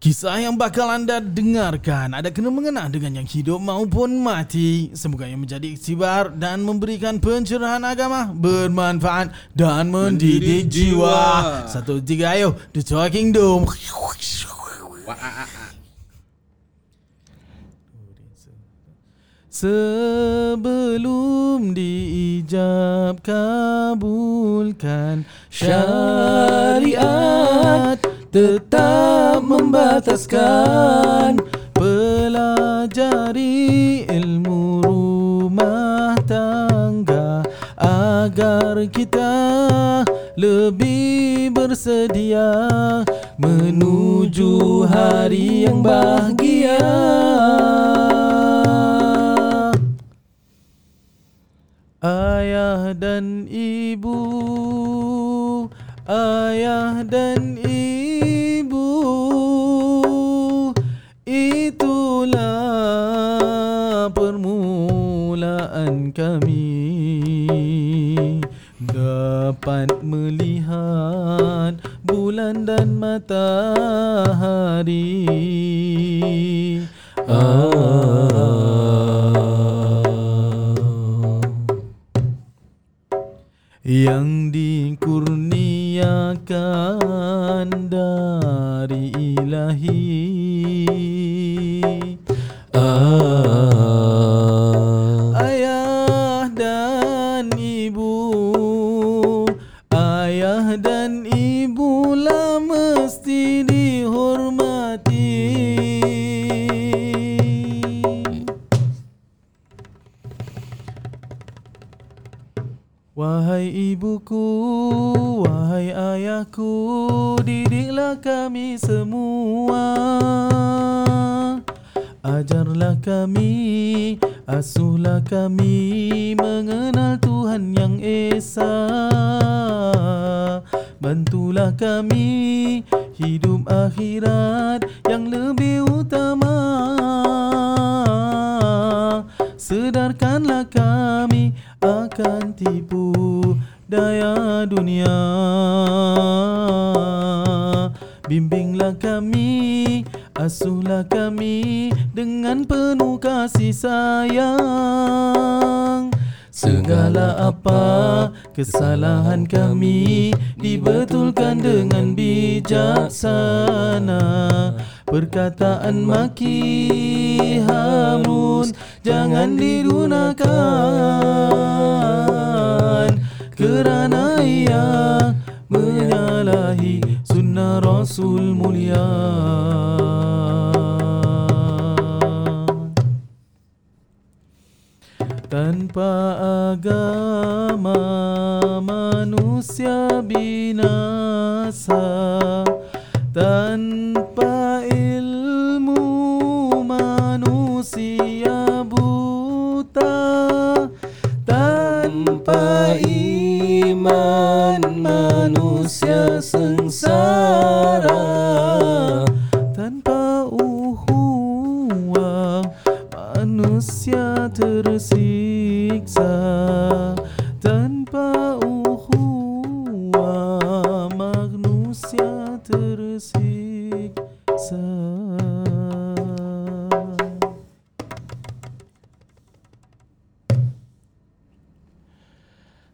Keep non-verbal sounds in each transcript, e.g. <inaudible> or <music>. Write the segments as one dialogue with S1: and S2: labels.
S1: Kisah yang bakal anda dengarkan ada kena mengena dengan yang hidup maupun mati. Semoga yang menjadi iktibar dan memberikan pencerahan agama, bermanfaat dan mendidik jiwa. Satu tiga ayo, The Talking Dome. Sebelum diijab kabulkan syariat tetap membataskan pelajari ilmu rumah tangga agar kita lebih bersedia menuju hari yang bahagia. Ayah dan ibu Ayah dan ibu kami Dapat melihat bulan dan matahari ah. Sedarkanlah kami akan tipu daya dunia. Bimbinglah kami, asuhlah kami dengan penuh kasih sayang. Segala apa kesalahan kami dibetulkan dengan bijaksana Perkataan maki harus jangan digunakan Kerana ia menyalahi sunnah Rasul mulia. Tanpa agama manusia binasa. Tanpa manusia sengsara. Tanpa uhuwah manusia tersiksa. Tanpa uhuwah manusia tersiksa.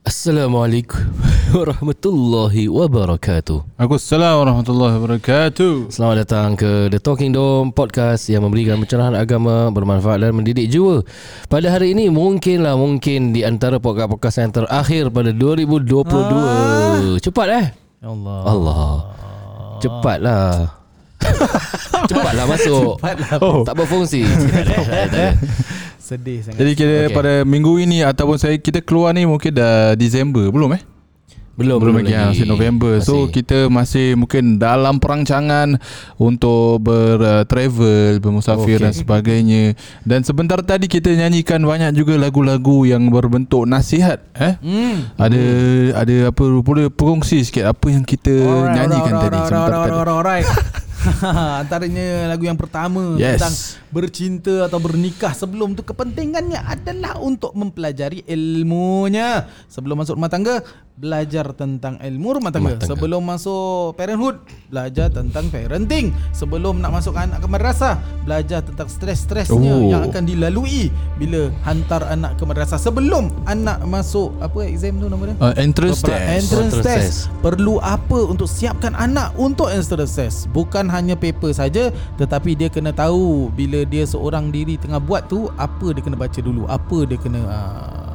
S2: Assalamualaikum warahmatullahi wabarakatuh.
S3: Assalamualaikum warahmatullahi wabarakatuh.
S2: Selamat datang ke The Talking Dome podcast yang memberikan pencerahan agama bermanfaat dan mendidik jiwa. Pada hari ini mungkinlah mungkin di antara podcast-podcast yang terakhir pada 2022. Ah. Cepat eh?
S1: Ya Allah
S2: Allah. Cepatlah. <laughs> Cepatlah masuk.
S1: Cepatlah
S2: Oh. Tak berfungsi. <laughs> Tak ada, tak ada, tak ada.
S1: Sedih sangat
S3: Jadi kita
S2: Okey.
S3: okay. pada minggu ini ataupun saya kita keluar ni mungkin dah Disember belum eh?
S2: Belum
S3: belum lagi, lagi. masih November. Masih. So kita masih mungkin dalam perancangan untuk bertravel, bermusafir
S2: Okey.
S3: okay. dan sebagainya. Dan sebentar tadi kita nyanyikan banyak juga lagu-lagu yang berbentuk nasihat eh.
S1: Hmm.
S3: Ada ada apa boleh perkongsi sikit apa yang kita nyanyikan tadi sebentar tadi.
S1: Alright, alright. <laughs> <laughs> Antaranya lagu yang pertama
S3: Yes.
S1: tentang bercinta atau bernikah sebelum tu kepentingannya adalah untuk mempelajari ilmunya. Sebelum masuk rumah tangga, belajar tentang ilmu rumah tangga.
S2: Rumah tangga.
S1: Sebelum masuk parenthood, belajar tentang parenting. Sebelum nak masuk anak ke madrasah, belajar tentang stres-stresnya
S3: Oh.
S1: yang akan dilalui bila hantar anak ke madrasah. Sebelum anak masuk apa exam tu nama dia?
S3: Uh, entrance
S1: Beberapa-
S3: test.
S1: Entrance
S2: Entrance
S1: test.
S2: test.
S1: Perlu apa untuk siapkan anak untuk entrance test? Bukan hanya paper saja tetapi dia kena tahu bila dia seorang diri tengah buat tu apa dia kena baca dulu, apa dia kena uh,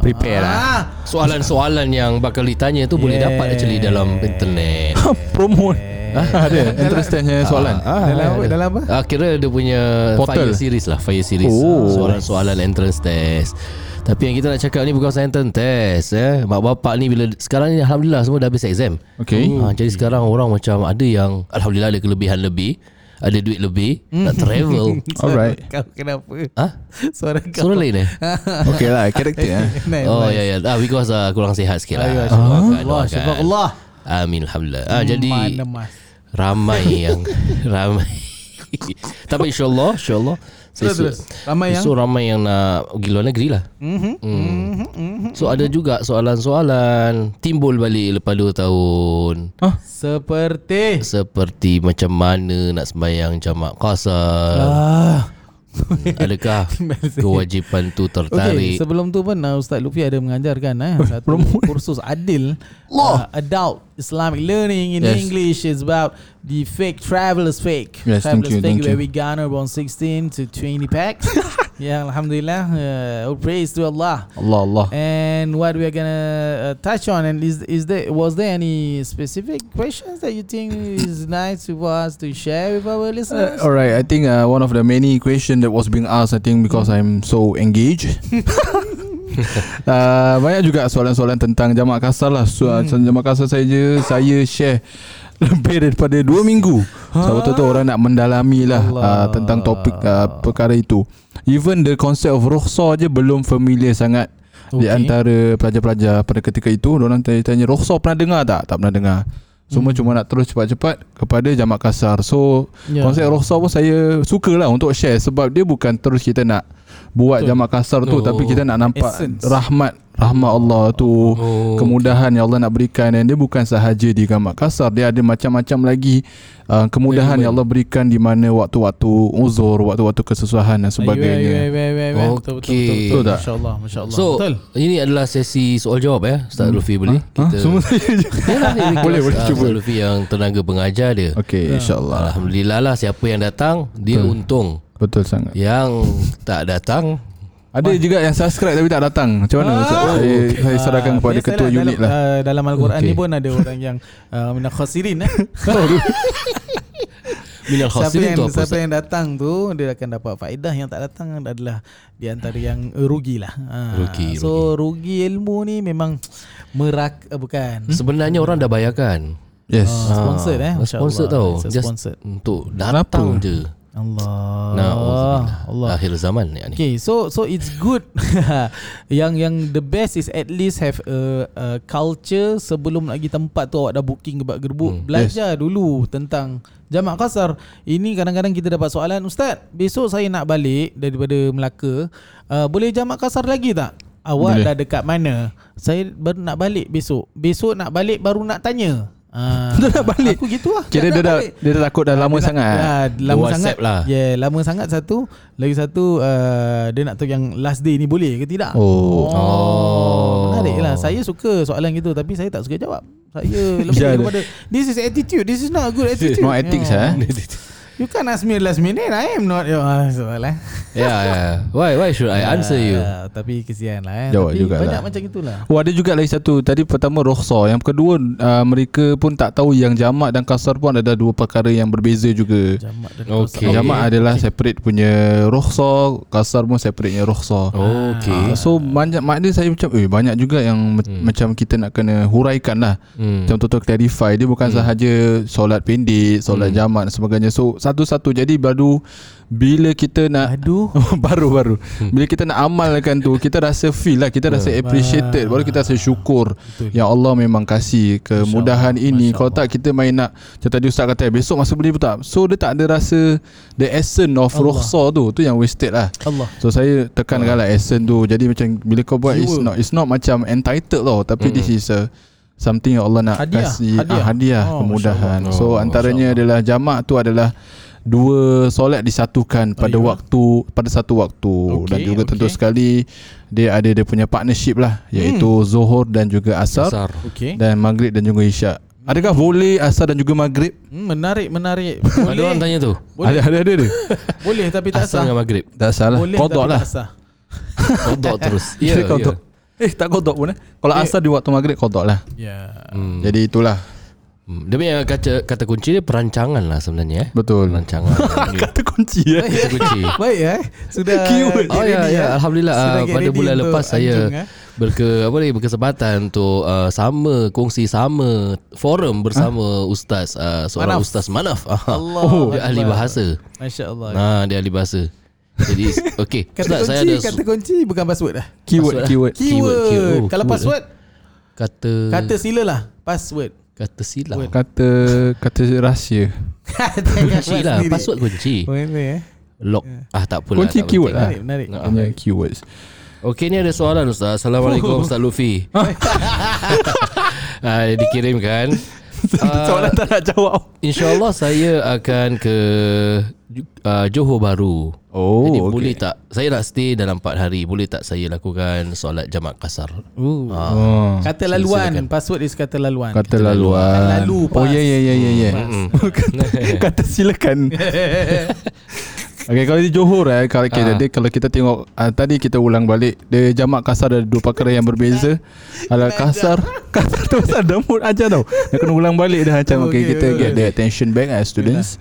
S2: Prepare lah.
S1: ah,
S2: Soalan-soalan yang bakal ditanya tu boleh
S1: Yeah.
S2: dapat actually dalam internet. <laughs>
S3: Promote. Ah, <laughs> ada entrance testnya soalan.
S2: Ah,
S1: Dalam apa?
S2: ada.
S1: Dalam apa?
S2: Ah, kira dia punya
S3: Portal.
S2: fire series lah, fire series.
S3: Oh.
S2: Soalan-soalan entrance test. Tapi yang kita nak cakap ni bukan pasal entrance test eh. Mak bapak ni bila sekarang ni alhamdulillah semua dah habis exam.
S3: Okay.
S2: Ha, jadi sekarang orang macam ada yang alhamdulillah ada kelebihan lebih, ada duit lebih, nak travel. <laughs>
S3: Alright.
S1: Kau kenapa?
S2: Ah,
S1: Suara kau.
S2: suara lain eh? <laughs>
S3: Okay lah, karakter eh.
S2: Oh ya ya. Ah, because uh, kurang sihat sikit lah.
S1: Ayuh, Allah, syukur Allah.
S2: Amin alhamdulillah. Ah, jadi
S1: Mana
S2: ramai yang <laughs> ramai. Tapi insyaallah, insyaallah.
S1: Terus, terus. Ramai yang?
S2: So ramai yang nak pergi luar negeri lah.
S1: Mhm.
S2: Hmm. So ada juga soalan-soalan timbul balik lepas 2 tahun.
S1: Seperti
S2: Seperti macam mana nak sembahyang jamak qasar.
S1: ah.
S2: Adakah <laughs> kewajipan tu tertarik?
S1: sebelum tu pun uh, Ustaz Lufi ada mengajarkan eh <laughs> satu kursus adil uh, adult Islamic learning in
S3: Yes.
S1: English is about the fake travelers fake.
S3: Yes, thank
S1: travelers
S3: you,
S1: fake
S3: thank
S1: where
S3: you.
S1: we garner around 16 to 20 packs. <laughs> yeah, alhamdulillah. Uh, all praise to Allah.
S3: Allah Allah.
S1: And what we are gonna uh, touch on, and is is there was there any specific questions that you think is nice for us to share with our listeners?
S3: Uh, alright, I think uh, one of the many questions that was being asked, I think because I'm so engaged. <laughs> uh, <laughs> banyak juga soalan-soalan tentang jamak kasar lah. So, hmm. jamak kasar saja saya share <laughs> lebih daripada 2 minggu. Sebab tu tu orang nak mendalami lah
S1: Allah.
S3: uh, tentang topik uh, perkara itu. Even the concept of rukhsah je belum familiar sangat di
S1: Okay.
S3: antara pelajar-pelajar pada ketika itu. Orang tanya-tanya rukhsah pernah dengar tak? Tak pernah dengar. Semua
S1: Hmm.
S3: cuma nak terus cepat-cepat kepada jamak kasar. So. Yeah. Konsep rukhsah pun saya suka lah untuk share sebab dia bukan terus kita nak buat
S1: Betul.
S3: jamak kasar tu
S2: Oh.
S3: tapi kita nak nampak
S1: Essence.
S3: rahmat rahmat Allah tu
S2: Oh,
S3: kemudahan yang Allah nak berikan dan dia bukan sahaja di jamak kasar dia ada macam-macam lagi uh, kemudahan yang Allah berikan di mana waktu-waktu uzur waktu-waktu kesusahan dan sebagainya.
S1: Betul, betul,
S2: Okey.
S1: betul? Masya-Allah, masya-Allah.
S2: So
S1: betul.
S2: ini adalah sesi soal jawab ya Ustaz
S3: Hmm.
S2: Lufi boleh?
S3: Ha? Semua saya je
S2: Yalah, ini kelas, <laughs>
S3: Boleh, boleh,
S2: ah,
S3: cuba.
S2: Ustaz Lufi yang tenaga pengajar dia
S3: Okey insyaAllah
S2: Alhamdulillah lah siapa yang datang dia
S3: Betul.
S2: untung
S3: betul sangat
S2: Yang tak datang
S3: ada juga yang subscribe tapi tak datang macam mana Ustaz? saya, saya serahkan kepada
S1: biasalah
S3: ketua unit
S1: dalam,
S3: lah
S1: uh, dalam Al-Quran
S2: Okey.
S1: ni pun ada orang yang uh, minal khasirin eh. <laughs>
S2: Minal
S1: siapa
S2: khasirin
S1: yang
S2: tu apa
S1: siapa yang datang tu dia akan dapat faedah yang tak datang adalah di antara yang uh, rugi lah. Ha.
S2: Rugi,
S1: So rugi ilmu ni memang merak uh, bukan.
S2: Sebenarnya orang dah bayarkan
S3: yes
S1: Ah, sponsored eh.
S2: Ah, Sponsored tau Just
S1: sponsored.
S2: untuk datang
S3: Kenapa?
S2: je
S1: Allah.
S2: Nah,
S1: Allah.
S2: Akhir zaman ni.
S1: Okay, so so it's good. <laughs> yang yang the best is at least have a, a culture sebelum lagi tempat tu awak dah booking ke bak gerbuk.
S2: Hmm,
S1: Belajar yes. dulu tentang jamak kasar. Ini kadang-kadang kita dapat soalan, Ustaz, besok saya nak balik daripada Melaka, uh, boleh jamak kasar lagi tak? Awak
S3: Boleh.
S1: dah dekat mana? Saya baru nak balik besok. Besok nak balik baru nak tanya. Ah,
S3: Dah nak balik?
S1: Aku gitu lah.
S3: Kira
S1: Nak-
S3: dia
S1: nak
S3: dah
S1: balik.
S3: dia dah takut dah lama
S1: Dia nak-
S3: sangat.
S1: Ya, lama
S2: WhatsApp
S1: sangat
S2: lah.
S1: Ya, yeah, lama sangat satu. Lagi satu uh, dia nak tahu yang last day ni boleh ke tidak.
S3: Oh.
S2: Oh.
S1: Menarik lah. Saya suka soalan gitu tapi saya tak suka jawab. Saya <laughs> lebih
S3: Ya,
S1: kepada this is attitude. This is not a good attitude.
S3: Not ethics
S1: Yeah.
S3: eh. <laughs>
S1: You can ask me last minute. I am not your soalan.
S2: Ya ya. Why why should I answer you?
S1: Uh, tapi kesian lah eh.
S3: Jawab
S1: tapi
S3: jugalah.
S1: banyak macam itulah.
S3: Oh ada juga lagi satu Tadi pertama rukhsah Yang kedua uh, Mereka pun tak tahu Yang jamak dan kasar pun Ada dua perkara yang berbeza juga
S1: Jamak dan
S2: Okey.
S1: kasar.
S3: Jamak adalah separate punya rukhsah Kasar pun separatenya rukhsah
S2: Okey.
S3: Ah, So banyak makna saya macam eh, Banyak juga yang hmm. Macam kita nak kena huraikan lah
S2: Hmm.
S3: Macam betul-betul clarify Dia bukan hmm. sahaja Solat pendek Solat hmm. jamak dan sebagainya So satu-satu. Jadi baru bila kita nak
S1: Aduh. <laughs>
S3: baru-baru bila kita nak amalkan tu kita rasa feel lah kita rasa appreciated. Baru kita rasa syukur. Ya Allah memang kasih kemudahan ini. kalau tak kita main nak macam tadi ustaz kata besok masih boleh tak. So dia tak ada rasa the essence of
S1: Allah.
S3: rukhsah tu. Tu yang wasted lah.
S1: Allah.
S3: So saya tekankan lah essence tu. Jadi macam Bila kau buat It's not it's not macam entitled tau. Tapi
S2: Mm-mm.
S3: this is a Something yang Allah nak
S1: Hadiah,
S3: kasih
S1: hadiah.
S3: ah, hadiah
S1: Oh,
S3: kemudahan. So
S2: Oh,
S3: antaranya adalah Jamak tu adalah Dua solat disatukan pada
S1: Ayuh.
S3: waktu Pada satu waktu
S1: Okey,
S3: Dan juga tentu
S1: okey.
S3: sekali Dia ada dia punya partnership lah Iaitu Zuhur dan juga Asar
S2: Asar.
S1: Okey.
S3: Dan Maghrib dan juga Isyak Adakah boleh Asar dan juga Maghrib?
S1: Hmm, menarik, menarik. <laughs>
S2: Ada orang
S1: Boleh.
S2: tanya tu.
S1: Boleh.
S3: Ada ada ada
S1: Boleh tapi tak
S2: Asar
S1: sah.
S2: dengan maghrib.
S3: Tak salah
S1: Boleh
S3: Kodok lah
S1: tak sah. <laughs>
S2: Kodok terus.
S3: Ya,
S2: Ya,
S3: kodok. Eh tak kodok pun eh Kalau
S1: Eh.
S3: asar di waktu maghrib kodok lah
S1: Ya.
S2: Hmm.
S3: Jadi itulah
S2: Hmm. Dia punya kata, kata kunci dia perancangan lah sebenarnya eh.
S3: Betul
S2: Perancangan. <laughs>
S3: Kata kunci eh
S2: Kata kunci.
S1: Baik eh. Sudah <laughs>
S3: Keyword.
S2: Oh ya ya
S1: eh.
S2: alhamdulillah
S1: Sudah
S2: uh, pada bulan lepas saya
S1: anjung, eh.
S2: berke apa ni berkesempatan untuk uh, sama kongsi sama forum bersama ustaz uh, seorang
S1: Manaf.
S2: ustaz Manaf. <laughs> Ah,
S1: Allah
S2: oh, dia ahli bahasa.
S1: Masya-Allah.
S2: Nah, dia ahli bahasa. Jadi okey,
S1: Kata
S2: ustaz
S1: kunci,
S2: saya ada
S1: kata kunci bukan password dah.
S3: Keyword
S2: Password
S3: Keyword
S2: Keyword,
S1: Keyword.
S2: keyword. Oh,
S1: Kalau
S2: keyword,
S1: password,
S2: kata
S1: kata silalah. Password.
S2: kata silap.
S1: Word.
S3: Kata Kata rahsia <laughs>
S2: Kunci lah, password kunci.
S1: Boleh eh.
S2: Lock. Ah tak apalah.
S3: Kunci
S2: tak
S3: keyword
S2: penting.
S1: Menarik, menarik.
S2: Ah.
S3: Hanya keywords
S2: Okey ni ada soalan Ustaz Assalamualaikum <laughs> Ustaz Luffy <laughs> ah, Dikirimkan <laughs>
S3: Soalan tak nak jawab
S2: InsyaAllah saya akan ke uh, Johor Baru
S3: Oh
S2: Jadi
S3: okay.
S2: boleh tak Saya nak stay dalam 4 hari Boleh tak saya lakukan Solat jamak kasar
S1: Uh.
S2: ah.
S3: oh.
S1: Kata laluan.
S2: Silakan.
S1: Password is kata laluan.
S3: Kata laluan
S1: Kan lalu
S3: Oh
S1: pas.
S3: ya ya ya ya ya
S2: Mm-mm. <laughs>
S3: Kata silakan <laughs> Okay kalau di Johor eh kalau kita
S2: Ah.
S3: dia, kalau kita tengok uh, tadi kita ulang balik dia jamak kasar ada dua perkara yang berbeza. <laughs> Kalau kasar <laughs> kasar tu pasal mood aja tau. Dia kena ulang balik dah macam okay,
S1: Okay,
S3: kita
S1: okay.
S3: get the attention back as students.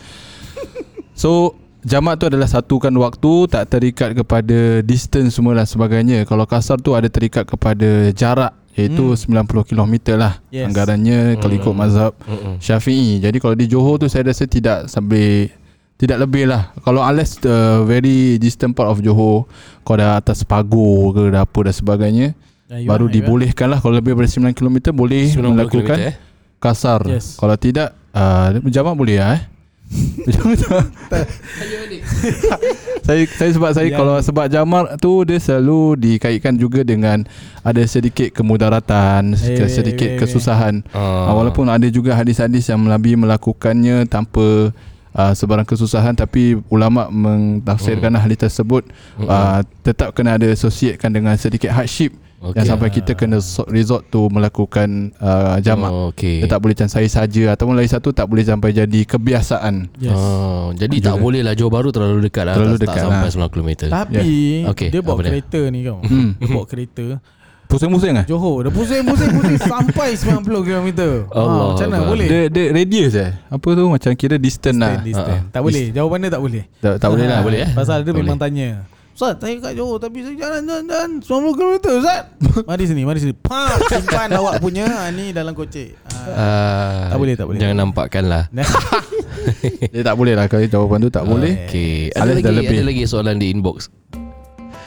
S3: So jamak tu adalah satukan waktu tak terikat kepada distance semua dan sebagainya. Kalau kasar tu ada terikat kepada jarak iaitu hmm. 90 km lah
S1: Yes.
S3: anggarannya kalau ikut mazhab
S2: Mm-mm.
S3: Syafi'i. Jadi kalau di Johor tu saya rasa tidak sampai tidak lebih lah. Kalau unless the very distant part of Johor, kau dah atas pagu ke dah apa dan sebagainya,
S1: Ayuh,
S3: baru
S1: ayuh.
S3: dibolehkan lah. Kalau lebih daripada 9 km boleh
S2: 90
S3: melakukan
S2: km, eh?
S3: kasar.
S1: Yes.
S3: Kalau tidak, uh, jamak boleh lah eh. <laughs> saya saya sebab saya
S1: Yang-
S3: kalau sebab jamak tu dia selalu dikaitkan juga dengan ada sedikit kemudaratan,
S1: Eh,
S3: sedikit
S1: eh, eh.
S3: kesusahan.
S2: Ah.
S3: Uh, walaupun ada juga hadis-hadis yang Nabi melakukannya tanpa uh, sebarang kesusahan tapi ulama mentafsirkan
S2: Hmm.
S3: hal tersebut uh, tetap kena ada associatekan dengan sedikit hardship okay. Yang sampai kita kena so- resort tu melakukan uh, jamak.
S2: Oh,
S3: Dia
S2: Okey
S3: tak boleh macam saya saja ataupun lagi satu tak boleh sampai jadi kebiasaan.
S1: Yes.
S2: Oh, jadi tak
S3: Juga.
S2: boleh lah Johor Baru terlalu dekat lah
S3: Terlalu
S2: tak,
S3: dekat
S2: tak sampai
S3: lah.
S2: 9 km
S1: Tapi
S2: Okey,
S1: dia bawa kereta ni kau.
S3: Hmm.
S1: Dia bawa kereta
S3: Pusing-pusing ah.
S1: Johor Dah pusing-pusing-pusing <laughs> Sampai 90 km
S2: Allah
S1: Macam mana boleh
S3: Dia, dia radius eh. Apa tu macam kira distance lah.
S1: Stand, di stand.
S2: Ah,
S1: Tak boleh Jawapan dia tak boleh
S3: Tak, tak boleh lah.
S1: Ah,
S2: boleh, eh?
S1: Pasal dia
S2: Tak
S1: memang tanya Ustaz saya kat Johor Tapi saya jalan-jalan 90 km Ustaz <laughs> Mari sini Mari sini Pam Simpan awak punya ah, Ni dalam kocek ah.
S2: Ah,
S1: Tak boleh, tak boleh.
S2: Jangan nampakkan lah <laughs>
S3: Dia tak boleh lah kalau jawapan tu tak boleh.
S2: Okay Ada
S3: Alias
S2: lagi,
S3: lebih.
S2: ada lagi soalan di inbox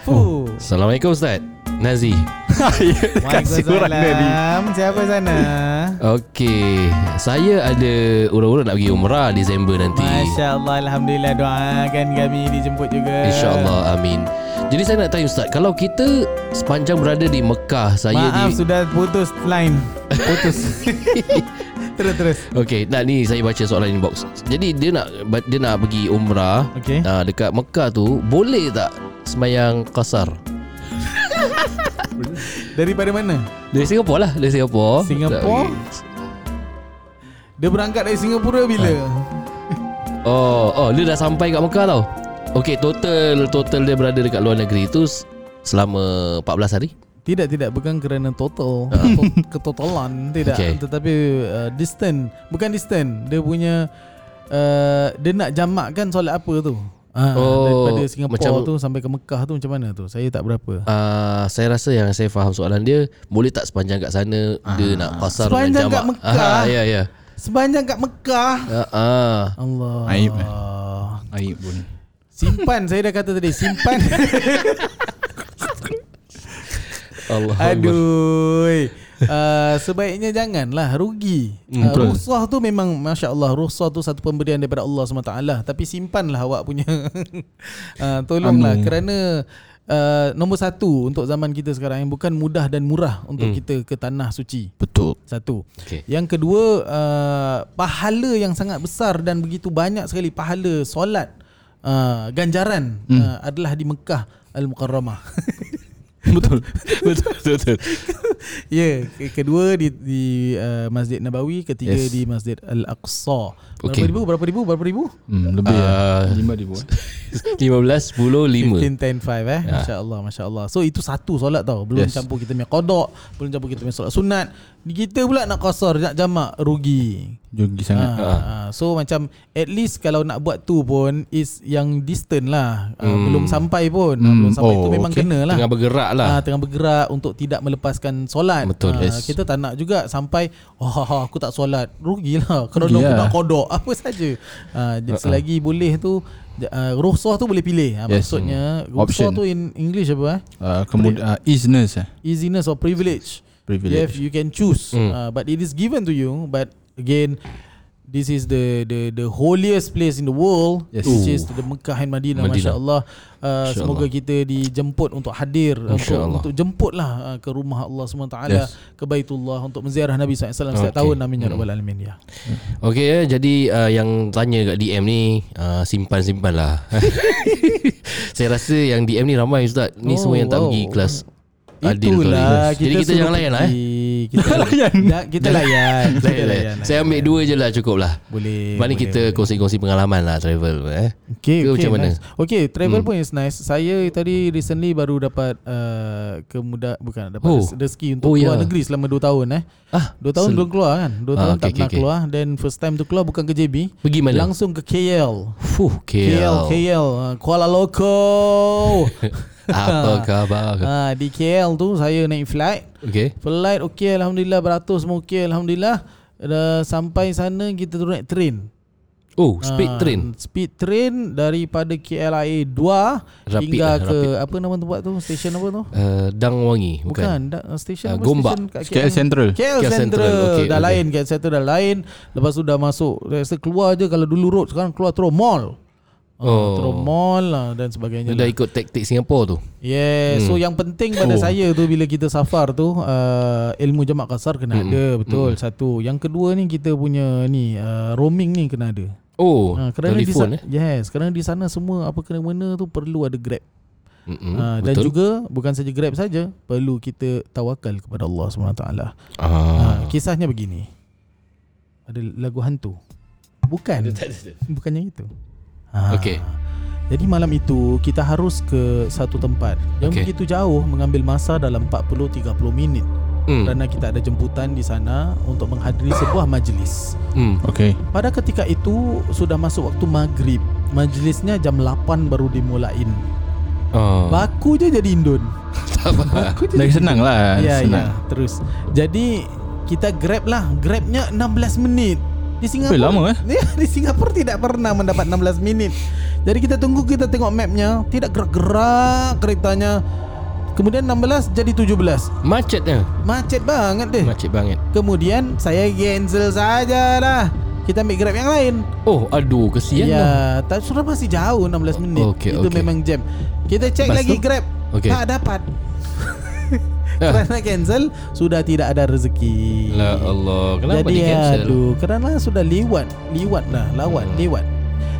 S1: Fuh.
S2: Assalamualaikum Ustaz Nazi. <laughs>
S3: Kasih orang.
S1: Waalaikumsalam Siapa sana
S2: Okey Saya ada Urut-urut nak pergi umrah Disember nanti.
S1: Masya Allah Alhamdulillah Doakan kami dijemput juga.
S2: InsyaAllah amin. Jadi saya nak tanya Ustaz Kalau kita Sepanjang berada di Mekah Saya
S1: Maaf
S2: di
S1: sudah putus line. Putus. <laughs> Terus terus.
S2: Okey, nah ni saya baca soalan inbox. Jadi dia nak dia nak pergi umrah
S1: Okey.
S2: uh, dekat Mekah tu, boleh tak sembahyang qasar? <laughs>
S1: Daripada mana?
S2: Dari Singapura lah, dari Singapura.
S1: Singapura? Dia berangkat dari Singapura bila? <laughs>
S2: Oh, oh dia dah sampai kat Mekah tau. Okey, total total dia berada dekat luar negeri tu selama 14 hari.
S1: Tidak tidak bukan kerana total <laughs> to- Ketotalan Tidak
S2: Okey.
S1: Tetapi uh, Distant Bukan distant Dia punya uh, Dia nak jamakkan solat apa tu Ah,
S2: Oh,
S1: daripada Singapura
S2: macam-
S1: tu sampai ke Mekah tu macam mana tu? Saya tak berapa.
S2: Uh, saya rasa yang saya faham soalan dia Boleh tak sepanjang kat sana Dia nak
S1: Sepanjang
S2: dengan
S1: kat
S2: jamak
S1: Mekah?
S2: Ah, Ya ya
S1: Sepanjang kat Mekah.
S2: Ah, ah.
S1: Allah.
S3: Aib, eh. Aib pun
S1: Simpan saya dah kata tadi simpan. <laughs> <laughs>
S2: Allah
S1: Aduh. Uh, sebaiknya janganlah rugi.
S2: Hmm,
S1: Uh,
S3: betul.
S1: rukhsah tu memang masya-Allah rukhsah tu satu pemberian daripada Allah SWT tapi simpanlah awak punya. uh, <laughs> tolonglah
S3: Anu.
S1: kerana uh, nombor satu untuk zaman kita sekarang yang bukan mudah dan murah untuk
S2: Hmm.
S1: kita ke tanah suci.
S3: Betul
S1: Satu.
S2: Okey.
S1: Yang kedua uh, pahala yang sangat besar dan begitu banyak sekali pahala solat uh, ganjaran
S3: Hmm.
S1: uh, adalah di Mekah Al-Mukarramah. <laughs>
S3: Betul
S2: Betul betul. <laughs> <laughs>
S1: Ya, yeah, kedua di di uh, Masjid Nabawi, ketiga
S3: Yes.
S1: di Masjid Al-Aqsa. Berapa
S2: Okey.
S1: ribu? Berapa ribu? Berapa ribu?
S3: Hmm, Lebih uh, Lima ribu eh.
S2: 15 10 5.
S1: 15 10 5 eh.
S2: Ya.
S1: Masya-Allah, masya-Allah. So itu satu solat tau. Belum
S3: Yes.
S1: campur kita punya qada, belum campur kita punya solat sunat. Kita pula nak qasar, nak jamak, rugi.
S3: Jogi sangat
S1: Ah, ah. So macam at least kalau nak buat tu pun is yang distant lah. Ah,
S2: Hmm.
S1: Belum sampai pun.
S3: Hmm.
S1: Belum sampai
S3: Oh,
S1: tu memang
S3: okay.
S1: kena lah.
S2: Tengah bergerak lah.
S1: Ah, tengah bergerak untuk tidak melepaskan solat.
S2: Betul,
S1: Ah,
S3: yes.
S1: Kita tak nak juga sampai wah aku tak solat. Rugilah <laughs> kerana
S3: Rugi
S1: aku
S3: lah.
S1: nak kodok apa saja. Ah, uh selagi boleh tu uh, rukhsah tu boleh pilih. Ah,
S3: Yes.
S1: maksudnya rukhsah
S3: Option.
S1: tu in English apa eh?
S3: uh, Kemudian uh, Easiness eh.
S1: Easiness or privilege.
S3: Privilege
S1: You, have, you can choose.
S2: Hmm.
S1: Uh, but it is given to you but again This is the the the holiest place in the world,
S3: Yes.
S1: which
S2: Ooh.
S1: is the Mekah and Madinah.
S2: Madinah.
S1: Masya Allah. Uh, semoga
S2: Allah.
S1: kita dijemput untuk hadir, untuk,
S2: Allah.
S1: untuk jemputlah uh, ke rumah Allah SWT,
S3: Yes.
S1: ke Baitullah untuk menziarah Nabi SAW setiap
S2: Okay.
S1: tahun. Amin ya
S2: Hmm.
S1: rabbal alamin ya.
S2: Okey ya, jadi uh, yang tanya kat DM ni uh, simpan-simpan lah. <laughs> Saya rasa yang DM ni ramai ustaz. Ni
S1: Oh,
S2: semua yang tak
S1: wow.
S2: pergi kelas Adil tu
S1: Itulah
S2: ni. Jadi kita jangan layan lah eh. <laughs>
S1: Kita layan. <laughs> Kita layan. Kita.
S2: Saya ambil dua je lah cukup lah.
S1: Boleh. Boleh,
S2: kita kongsi-kongsi pengalaman lah travel eh.
S1: Okay, okay,
S2: macam mana?
S1: nice. Okay, travel
S2: Hmm.
S1: pun is nice. Saya tadi recently baru dapat uh, kemudah bukan dapat
S2: Oh.
S1: rezeki untuk
S2: Oh,
S1: oh, keluar
S2: ya.
S1: negeri selama 2 tahun eh.
S2: Ah,
S1: 2 tahun
S2: sel-
S1: belum keluar kan? 2
S2: Ah,
S1: tahun
S2: okay,
S1: tak
S2: okay,
S1: pernah
S2: okay.
S1: keluar dan first time tu keluar bukan ke JB,
S2: Pergi mana?
S1: langsung ke KL.
S2: Fuh, KL.
S1: KL, KL, uh, Kuala Loko. <laughs>
S2: Apa <laughs> khabar?
S1: Ah, di KL tu saya naik flight.
S2: Okey.
S1: Flight okey alhamdulillah beratus semua okey alhamdulillah. Dah sampai sana kita turun naik train.
S2: Oh, speed
S1: Ah,
S2: train.
S1: Speed train daripada KLIA 2
S2: Rapid
S1: hingga
S2: lah,
S1: ke
S2: rapid.
S1: apa nama tempat tu? Stesen apa tu?
S2: Uh, Dangwangi
S1: Bukan,
S2: bukan.
S1: da, stesen
S2: Ah,
S1: apa
S2: Gombak.
S1: stesen kat
S3: KL Central
S1: KL,
S2: KL
S1: Central,
S2: Central, okey,
S1: dah
S2: okey.
S1: lain KL Central dah lain lepas tu dah masuk rasa keluar je kalau dulu road sekarang keluar terus mall
S2: Oh.
S1: oh. terus mall lah dan sebagainya
S2: Dah
S1: lah.
S2: ikut taktik Singapura tu.
S1: Yeah, hmm. so yang penting pada
S2: Oh.
S1: saya tu bila kita safar tu uh, ilmu jamak kasar kena
S2: Hmm.
S1: ada betul satu. Yang kedua ni kita punya ni uh, roaming ni kena ada.
S2: Oh,
S1: Ha, kerana di
S2: telefon
S1: sana,
S2: eh.
S1: yes, kerana di sana semua apa kena mena tu perlu ada Grab. Hmm, uh, dan
S2: betul.
S1: juga bukan saja Grab saja, perlu kita tawakal kepada Allah SWT.
S2: ah.
S1: Uh, kisahnya begini. Ada lagu hantu. Bukan. Bukannya itu. Ha.
S2: Okey.
S1: Jadi malam itu kita harus ke satu tempat yang
S2: Okey.
S1: begitu jauh mengambil masa dalam 40 30 minit
S2: Hmm.
S1: kerana kita ada jemputan di sana untuk menghadiri sebuah majlis.
S2: Hmm.
S3: Okay
S1: Pada ketika itu sudah masuk waktu maghrib. Majlisnya jam 8 baru dimulain.
S2: Ah.
S1: Baku je jadi Indon. <laughs>
S2: Tak apa.
S1: Baku je.
S3: Lagi senang lah
S1: Ya,
S3: Senang
S1: ya, terus. Jadi kita grab lah. Grabnya 16 minit. Di Singapura.
S3: Eh, lama, eh?
S1: Ya, <laughs> di Singapura tidak pernah mendapat 16 minit. Jadi kita tunggu kita tengok mapnya, tidak gerak-gerak keretanya. Kemudian 16 jadi 17.
S2: Macetnya.
S1: Macet banget deh.
S2: Macet banget.
S1: Kemudian saya cancel saja lah. Kita ambil grab yang lain.
S2: Oh, aduh, kesian
S1: ya, tak sudah masih jauh 16 minit.
S2: Okey,
S1: Itu
S2: okey.
S1: memang jam. Kita cek
S3: Lepas
S1: lagi
S3: tu?
S1: grab.
S2: Okey.
S1: Tak dapat. <laughs> Kerana cancel sudah tidak ada rezeki.
S2: La Allah, kenapa
S1: Jadi
S2: di cancel?
S1: aduh, kerana sudah lewat, lewat lah, lawat,
S2: Hmm.
S1: lewat.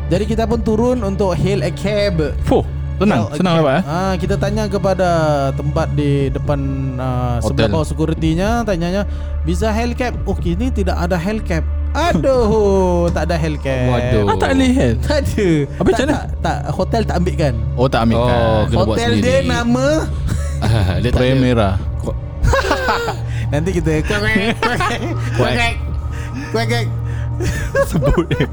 S1: Jadi kita pun turun untuk hail a cab.
S3: Fuh Senang
S1: Hail
S3: Senang
S1: cab.
S3: lah Pak eh?
S1: Ah, kita tanya kepada tempat di depan uh, sebelah bawah security-nya, tanyanya, bisa hail cab? Oh, kini tidak ada hail cab. Aduh, <laughs> tak ada hail cab.
S2: Waduh.
S3: Ah tak boleh kan
S1: Tak ada.
S3: Habis
S1: tak,
S3: macam mana?
S1: tak, tak, hotel tak ambil kan.
S3: Oh tak ambil
S2: Oh,
S3: kan
S1: hotel dia nama
S2: Ah, <laughs> dia tak ada. <laughs>
S1: Nanti kita kuek kuek kuek kuek
S3: Sebut dia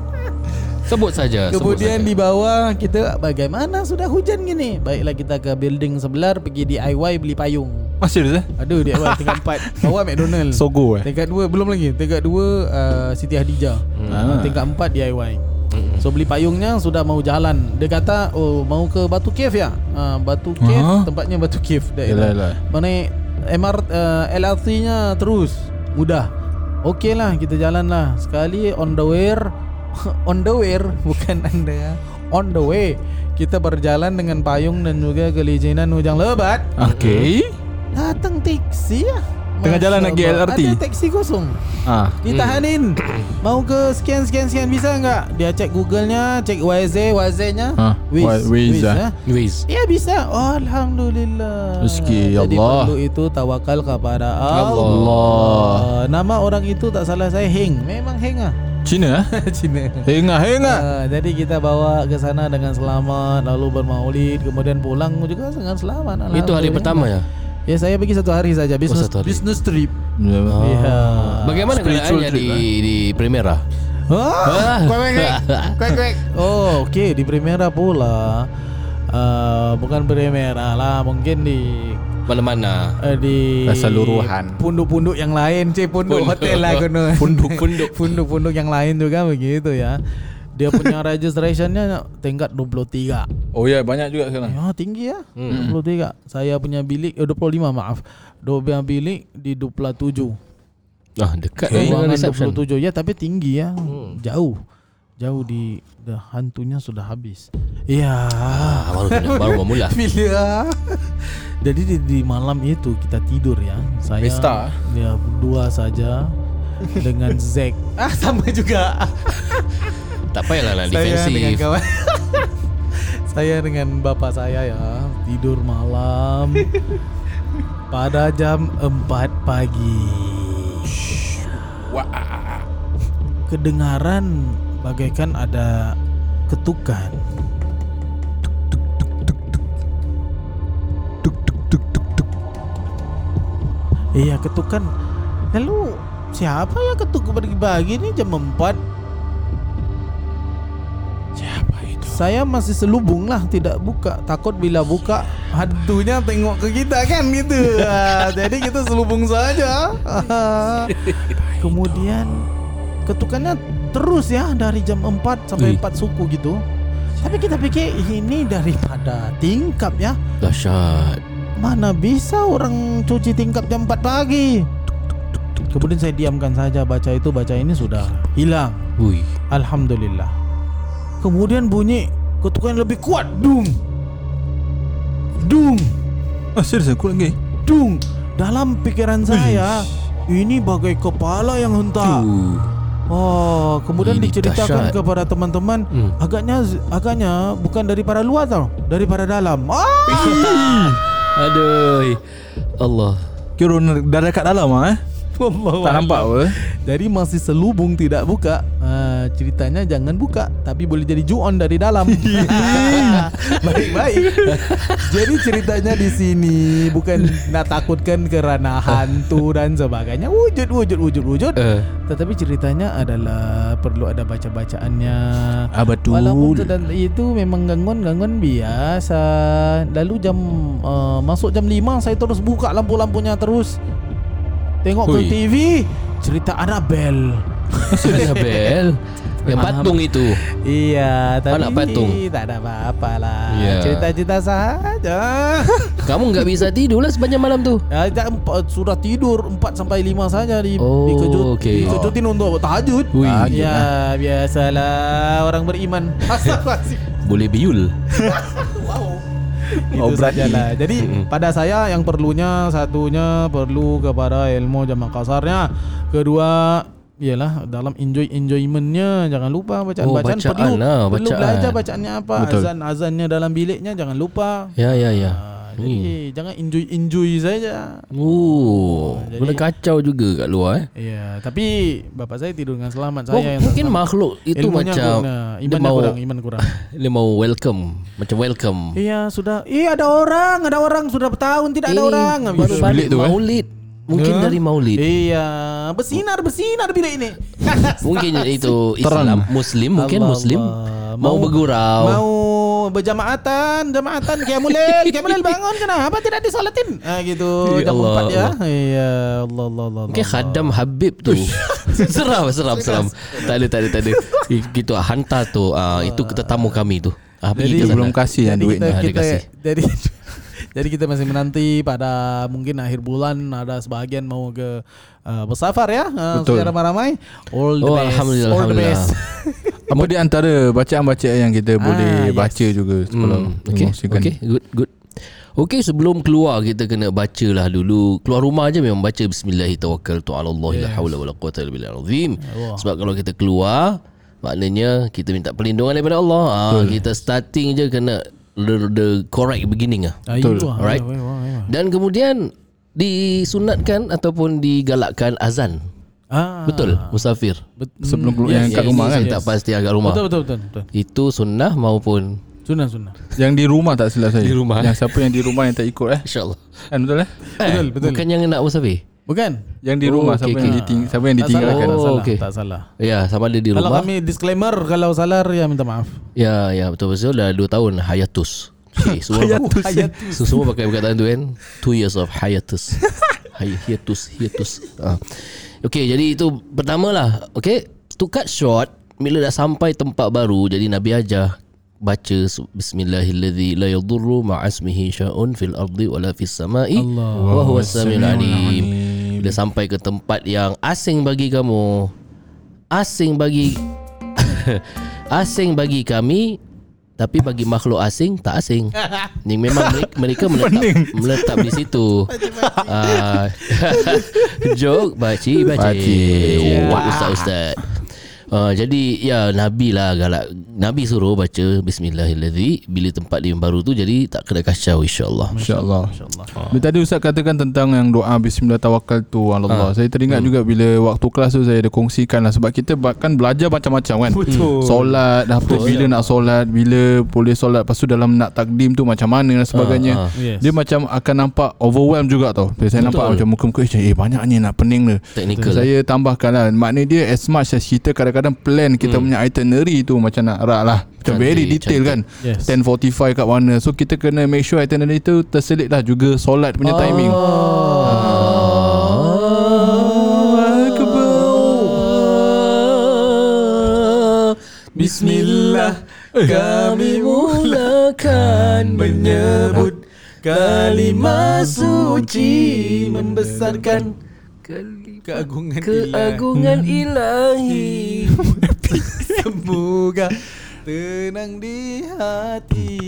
S2: Sebut saja. sebut
S1: Kemudian
S2: saja.
S1: di bawah kita bagaimana sudah hujan gini. Baiklah kita ke building sebelah pergi DIY beli payung.
S3: Masih serius eh
S1: Aduh DIY <laughs> tingkat 4 Bawah McDonald
S3: Sogo eh
S1: Tingkat 2 belum lagi Tingkat 2 uh, Siti Hadijah
S2: Hmm.
S1: uh, Tingkat 4 DIY So beli payungnya sudah mau jalan. Dia kata, "Oh, mau ke Batu Cave ya?" Ah, Batu Cave,
S3: Aha.
S1: tempatnya Batu Cave
S3: Yalah,
S1: daerah.
S3: yalah.
S1: Mana MR uh, LRT-nya terus mudah. Okey lah kita jalan lah. Sekali on the way <laughs> on the way <laughs> bukan anda ya. On the way kita berjalan dengan payung dan juga kelijinan hujan lebat.
S3: Okay
S1: Datang taksi ya.
S3: Tengah
S1: Masya
S3: jalan lagi
S1: Allah.
S3: LRT?
S1: Ada taksi kosong.
S3: Ah,
S1: Ditahanin. <coughs> Mau ke sekian sekian sekian bisa enggak? Dia cek Google-nya, cek YZ, YZ-nya.
S3: Ha, Wa- Waze, ah.
S1: ya.
S2: Wiz
S1: Ya bisa. Oh, Alhamdulillah.
S3: Rezeki, ya
S1: Jadi
S3: Allah.
S1: perlu itu tawakal kepada Allah.
S3: Allah.
S1: Nama orang itu tak salah saya Heng. Memang Heng ah.
S3: Cina <laughs>
S1: Cina.
S3: Hengah hengah
S1: Ah, jadi kita bawa ke sana dengan selamat lalu bermaulid kemudian pulang juga dengan selamat.
S2: Itu hari pertama ya
S1: Ya saya pergi satu hari saja business
S2: satu hari.
S1: business trip.
S3: Ya.
S1: Iya.
S2: Bagaimana
S3: Spiritual
S2: keadaannya
S3: trip,
S2: di di Primera
S1: Ah, kuek kuek kuek kuek. Oh, okey di Primera pula. Uh, bukan Primera lah, mungkin di
S2: Mana-mana
S1: uh, di
S3: Keseluruhan.
S1: punduk-punduk yang lain, cik punduk
S2: Punduk.
S1: hotel lah kono. <laughs>
S2: Punduk-punduk. <laughs>
S1: punduk-punduk yang lain juga begitu ya. Dia punya <laughs> registrationnya tingkat 23.
S3: Oh ya banyak juga sekarang
S1: Ya, tinggi ya.
S2: Hmm.
S1: 23. Saya punya bilik eh, 25 maaf. Dua punya bilik di 27.
S2: Ah dekat dengan
S1: Ruangan
S2: reception
S1: 27 ya tapi tinggi ya.
S2: Hmm.
S1: Jauh. Jauh di the hantunya sudah habis. Iya.
S2: ah, baru baru mula <laughs>
S1: Bila Jadi di, di malam itu kita tidur ya. Saya
S3: Pesta.
S1: ya berdua saja dengan Zack. <laughs> Ah sama juga.
S2: Tak payahlah lah
S1: saya dengan
S2: defensif
S1: kawan. <laughs> saya dengan bapak saya ya tidur malam <laughs> pada jam 4 pagi. Kedengaran bagaikan ada ketukan. Iya ketukan Lalu siapa ya ketuk pagi-pagi ini jam 4
S3: Siapa itu
S1: Saya masih selubung lah Tidak buka. Takut bila buka Hantunya tengok ke kita kan gitu. <laughs> Ah, Jadi kita selubung saja. <laughs> Kemudian Ketukannya terus ya Dari jam 4 sampai
S2: Ui.
S1: 4 suku gitu. Tapi kita pikir Ini daripada tingkap ya.
S2: Dahsyat.
S1: Mana bisa orang cuci tingkap jam 4 pagi? Kemudian saya diamkan saja Baca itu baca ini sudah hilang.
S2: Ui.
S1: Alhamdulillah Kemudian bunyi Ketukan lebih kuat. Dung. Dung.
S3: Ah serius aku lagi?
S1: Dung. Dalam pikiran saya Ini bagai kepala yang hentak.
S2: Uh,
S1: Oh Kemudian
S2: Ini
S1: diceritakan
S2: dahsyat.
S1: kepada teman-teman
S2: Hmm.
S1: Agaknya Agaknya Bukan daripada luar tau Daripada dalam. Ah!
S2: Aduh. Allah
S3: Kira dah dekat dalam ah eh
S1: Wallahu
S3: Tak nampak apa?
S1: Jadi masih selubung tidak buka uh, Ceritanya jangan buka Tapi boleh jadi juon dari dalam. <laughs> <laughs> Baik-baik. Jadi ceritanya di sini Bukan nak takutkan kerana hantu dan sebagainya. Wujud, wujud, wujud, wujud.
S2: Eh,
S1: Tetapi ceritanya adalah Perlu ada baca-bacaannya.
S3: Ah betul.
S1: Walaupun itu, itu memang gangguan-gangguan biasa. Lalu jam uh, Masuk jam 5 Saya terus buka lampu-lampunya terus Tengok ke
S2: Hui.
S1: TV Cerita Annabelle <laughs>
S2: Annabelle Yang patung itu
S1: Iya Tapi
S2: Anak patung.
S1: Tak ada apa-apa lah
S2: Ya.
S1: Cerita-cerita sahaja <laughs>
S2: Kamu nggak bisa tidur lah sepanjang malam tu
S1: ya, tak, Sudah tidur 4 sampai 5 saja di,
S2: Oh,
S1: dikejut,
S2: okey.
S1: Dikejutin untuk tahajud
S2: Ui.
S3: Tahajud.
S1: Ya biasalah Orang beriman <laughs>
S2: Boleh biul
S1: Itu
S3: Oh,
S1: sajalah. Jadi pada saya yang perlunya satunya perlu kepada ilmu jamak kasarnya. Kedua Ialah dalam enjoy enjoymentnya jangan lupa bacaan
S2: Oh,
S1: bacaan,
S2: bacaan
S1: perlu
S2: lah,
S1: perlu
S2: bacaan.
S1: belajar bacaannya apa
S3: Betul.
S1: azan azannya dalam biliknya jangan lupa
S2: Ya ya ya
S1: Ah, jadi jangan enjoy enjoy saja
S2: Oh,
S1: Jadi-
S2: Boleh kacau juga kat luar eh
S1: Iya, tapi bapak saya tidur dengan selamat. Saya
S2: Oh,
S1: yang
S2: mungkin makhluk itu
S1: Ilmunya
S2: macam
S1: kurang,
S2: dia
S1: imannya
S2: mau
S1: kurang, iman kurang. <laughs>
S2: dia mau welcome, macam welcome.
S1: iya, sudah. Iya, ada orang, ada orang sudah bertahun tidak ada
S2: Eh,
S1: orang.
S2: baru
S1: Habis-
S3: bilik tu, eh?
S2: maulid. Mungkin
S1: Ya.
S2: dari maulid.
S1: Iya, bersinar bersinar bilik ini.
S2: Mungkin <laughs> itu
S3: Terang.
S2: Islam, Muslim, mungkin
S1: Allah
S2: Muslim.
S1: Allah.
S2: Mau, bergurau.
S1: Mau berjamaatan, jamaatan Qiyamulail, Qiyamulail <laughs> bangun kenapa tidak disolatin? Ah gitu,
S2: Ya
S1: jam
S2: Allah,
S1: 4 ya. Iya, Allah Allah Allah.
S2: Mungkin
S1: Allah.
S2: khadam Habib tu. <laughs> seram, seram, seram. Tak ada, tak ada, tak ada. Gitu ah, hantar tu. Ah, itu tetamu kami tu. Ah,
S1: Jadi,
S2: sana.
S3: Belum kasih yang duit
S1: kita,
S2: Ah,
S1: kita
S2: kasih.
S1: jadi <laughs> jadi kita masih menanti pada mungkin akhir bulan ada sebahagian mau ke uh, bersafar ya uh,
S3: Betul.
S1: secara ramai all the
S2: Oh,
S1: best
S2: Alhamdulillah,
S1: all the
S2: Alhamdulillah.
S1: best
S3: Apa di antara bacaan-bacaan yang kita boleh
S1: yes.
S3: baca juga kalau
S2: Hmm, okay, okay, good, good. Okay, sebelum keluar kita kena baca lah dulu. Keluar rumah je memang baca Bismillahirrahmanirrahim. La haula wala quwata illa billahil azim. Sebab kalau kita keluar, maknanya kita minta perlindungan daripada Allah. Ah, kita starting je kena the, the correct beginning ah.
S1: Betul.
S2: Alright. Dan kemudian disunatkan ataupun digalakkan azan.
S1: Ah,
S2: Betul, musafir.
S1: bet-
S3: Sebelum keluar
S1: yes,
S3: yang kat
S1: yes,
S3: rumah
S1: yes,
S3: kan?
S1: Yes.
S2: tak pasti agak rumah.
S1: Betul betul betul. betul.
S2: Itu sunnah maupun
S1: Sunnah sunnah.
S3: Yang di rumah tak silap saya.
S2: Di rumah.
S3: Yang siapa yang di rumah yang tak ikut eh?
S2: insya-Allah.
S3: Kan betul eh?
S1: Betul, betul.
S2: Bukan yang nak musafir.
S1: Bukan?
S3: Yang di
S2: Oh,
S3: rumah
S2: okay,
S3: siapa
S2: okay.
S3: yang diting siapa yang
S1: Tak salah,
S3: ditinggalkan.
S1: tak
S2: Oh,
S1: salah,
S2: okay.
S1: tak salah.
S2: Ya, sama ada di
S1: Kalau
S2: rumah.
S1: kami disclaimer kalau salah ya minta maaf.
S2: Ya, ya betul betul dah 2 tahun hayatus. Okay, <laughs> semua
S1: Hayatus.
S2: hayatus. <laughs> So, semua pakai perkataan tu kan. 2 years of hiatus. <laughs> Hay- hiatus, hiatus. Ah. Okay, jadi itu pertama lah. Okay, to cut short, bila dah sampai tempat baru, jadi Nabi ajar baca Bismillahirrahmanirrahim la yadurru ma'asmihi sya'un fil ardi wala fis sama'i wa huwa samiul alim. Bila sampai ke tempat yang asing bagi kamu, asing bagi <laughs> asing bagi kami tapi bagi makhluk asing tak asing. <laughs> Ni memang mereka, mereka <laughs> menetap menetap di situ. Ah, <laughs> joke baci baci.
S3: Baci.
S2: Oh, ustaz ustaz. Uh, jadi ya Nabi lah galak Nabi suruh baca Bismillahirrahmanirrahim Bila tempat dia baru tu Jadi tak kena kacau insyaAllah
S3: InsyaAllah
S1: InsyaAllah.
S3: Bila tadi Ustaz katakan tentang yang doa Bismillah tawakal tu Allah. Saya teringat juga bila waktu kelas tu saya ada kongsikan lah sebab kita bahkan belajar macam-macam kan.
S1: Betul.
S3: Solat, apa bila nak solat, bila boleh solat, lepas tu dalam nak takdim tu macam mana dan sebagainya.
S2: Ah, ah.
S1: Yes.
S3: Dia macam akan nampak overwhelm juga tau. Bila saya nampak macam muka-muka eh banyak ni nak pening dia. Saya tambahkan lah Maknanya dia as much as kita kadang-kadang plan kita punya itinerary tu macam nak rak lah. Macam
S2: Cantik,
S3: very detail
S2: cantik.
S3: kan
S1: Yes.
S3: 10.45 kat mana. So kita kena make sure itinerary tu terselit lah juga solat punya timing.
S2: Bismillah. Kami mulakan menyebut Kalimah suci Membesarkan
S1: keagungan
S2: keagungan ilahi.
S1: Semoga. Tenang di hati.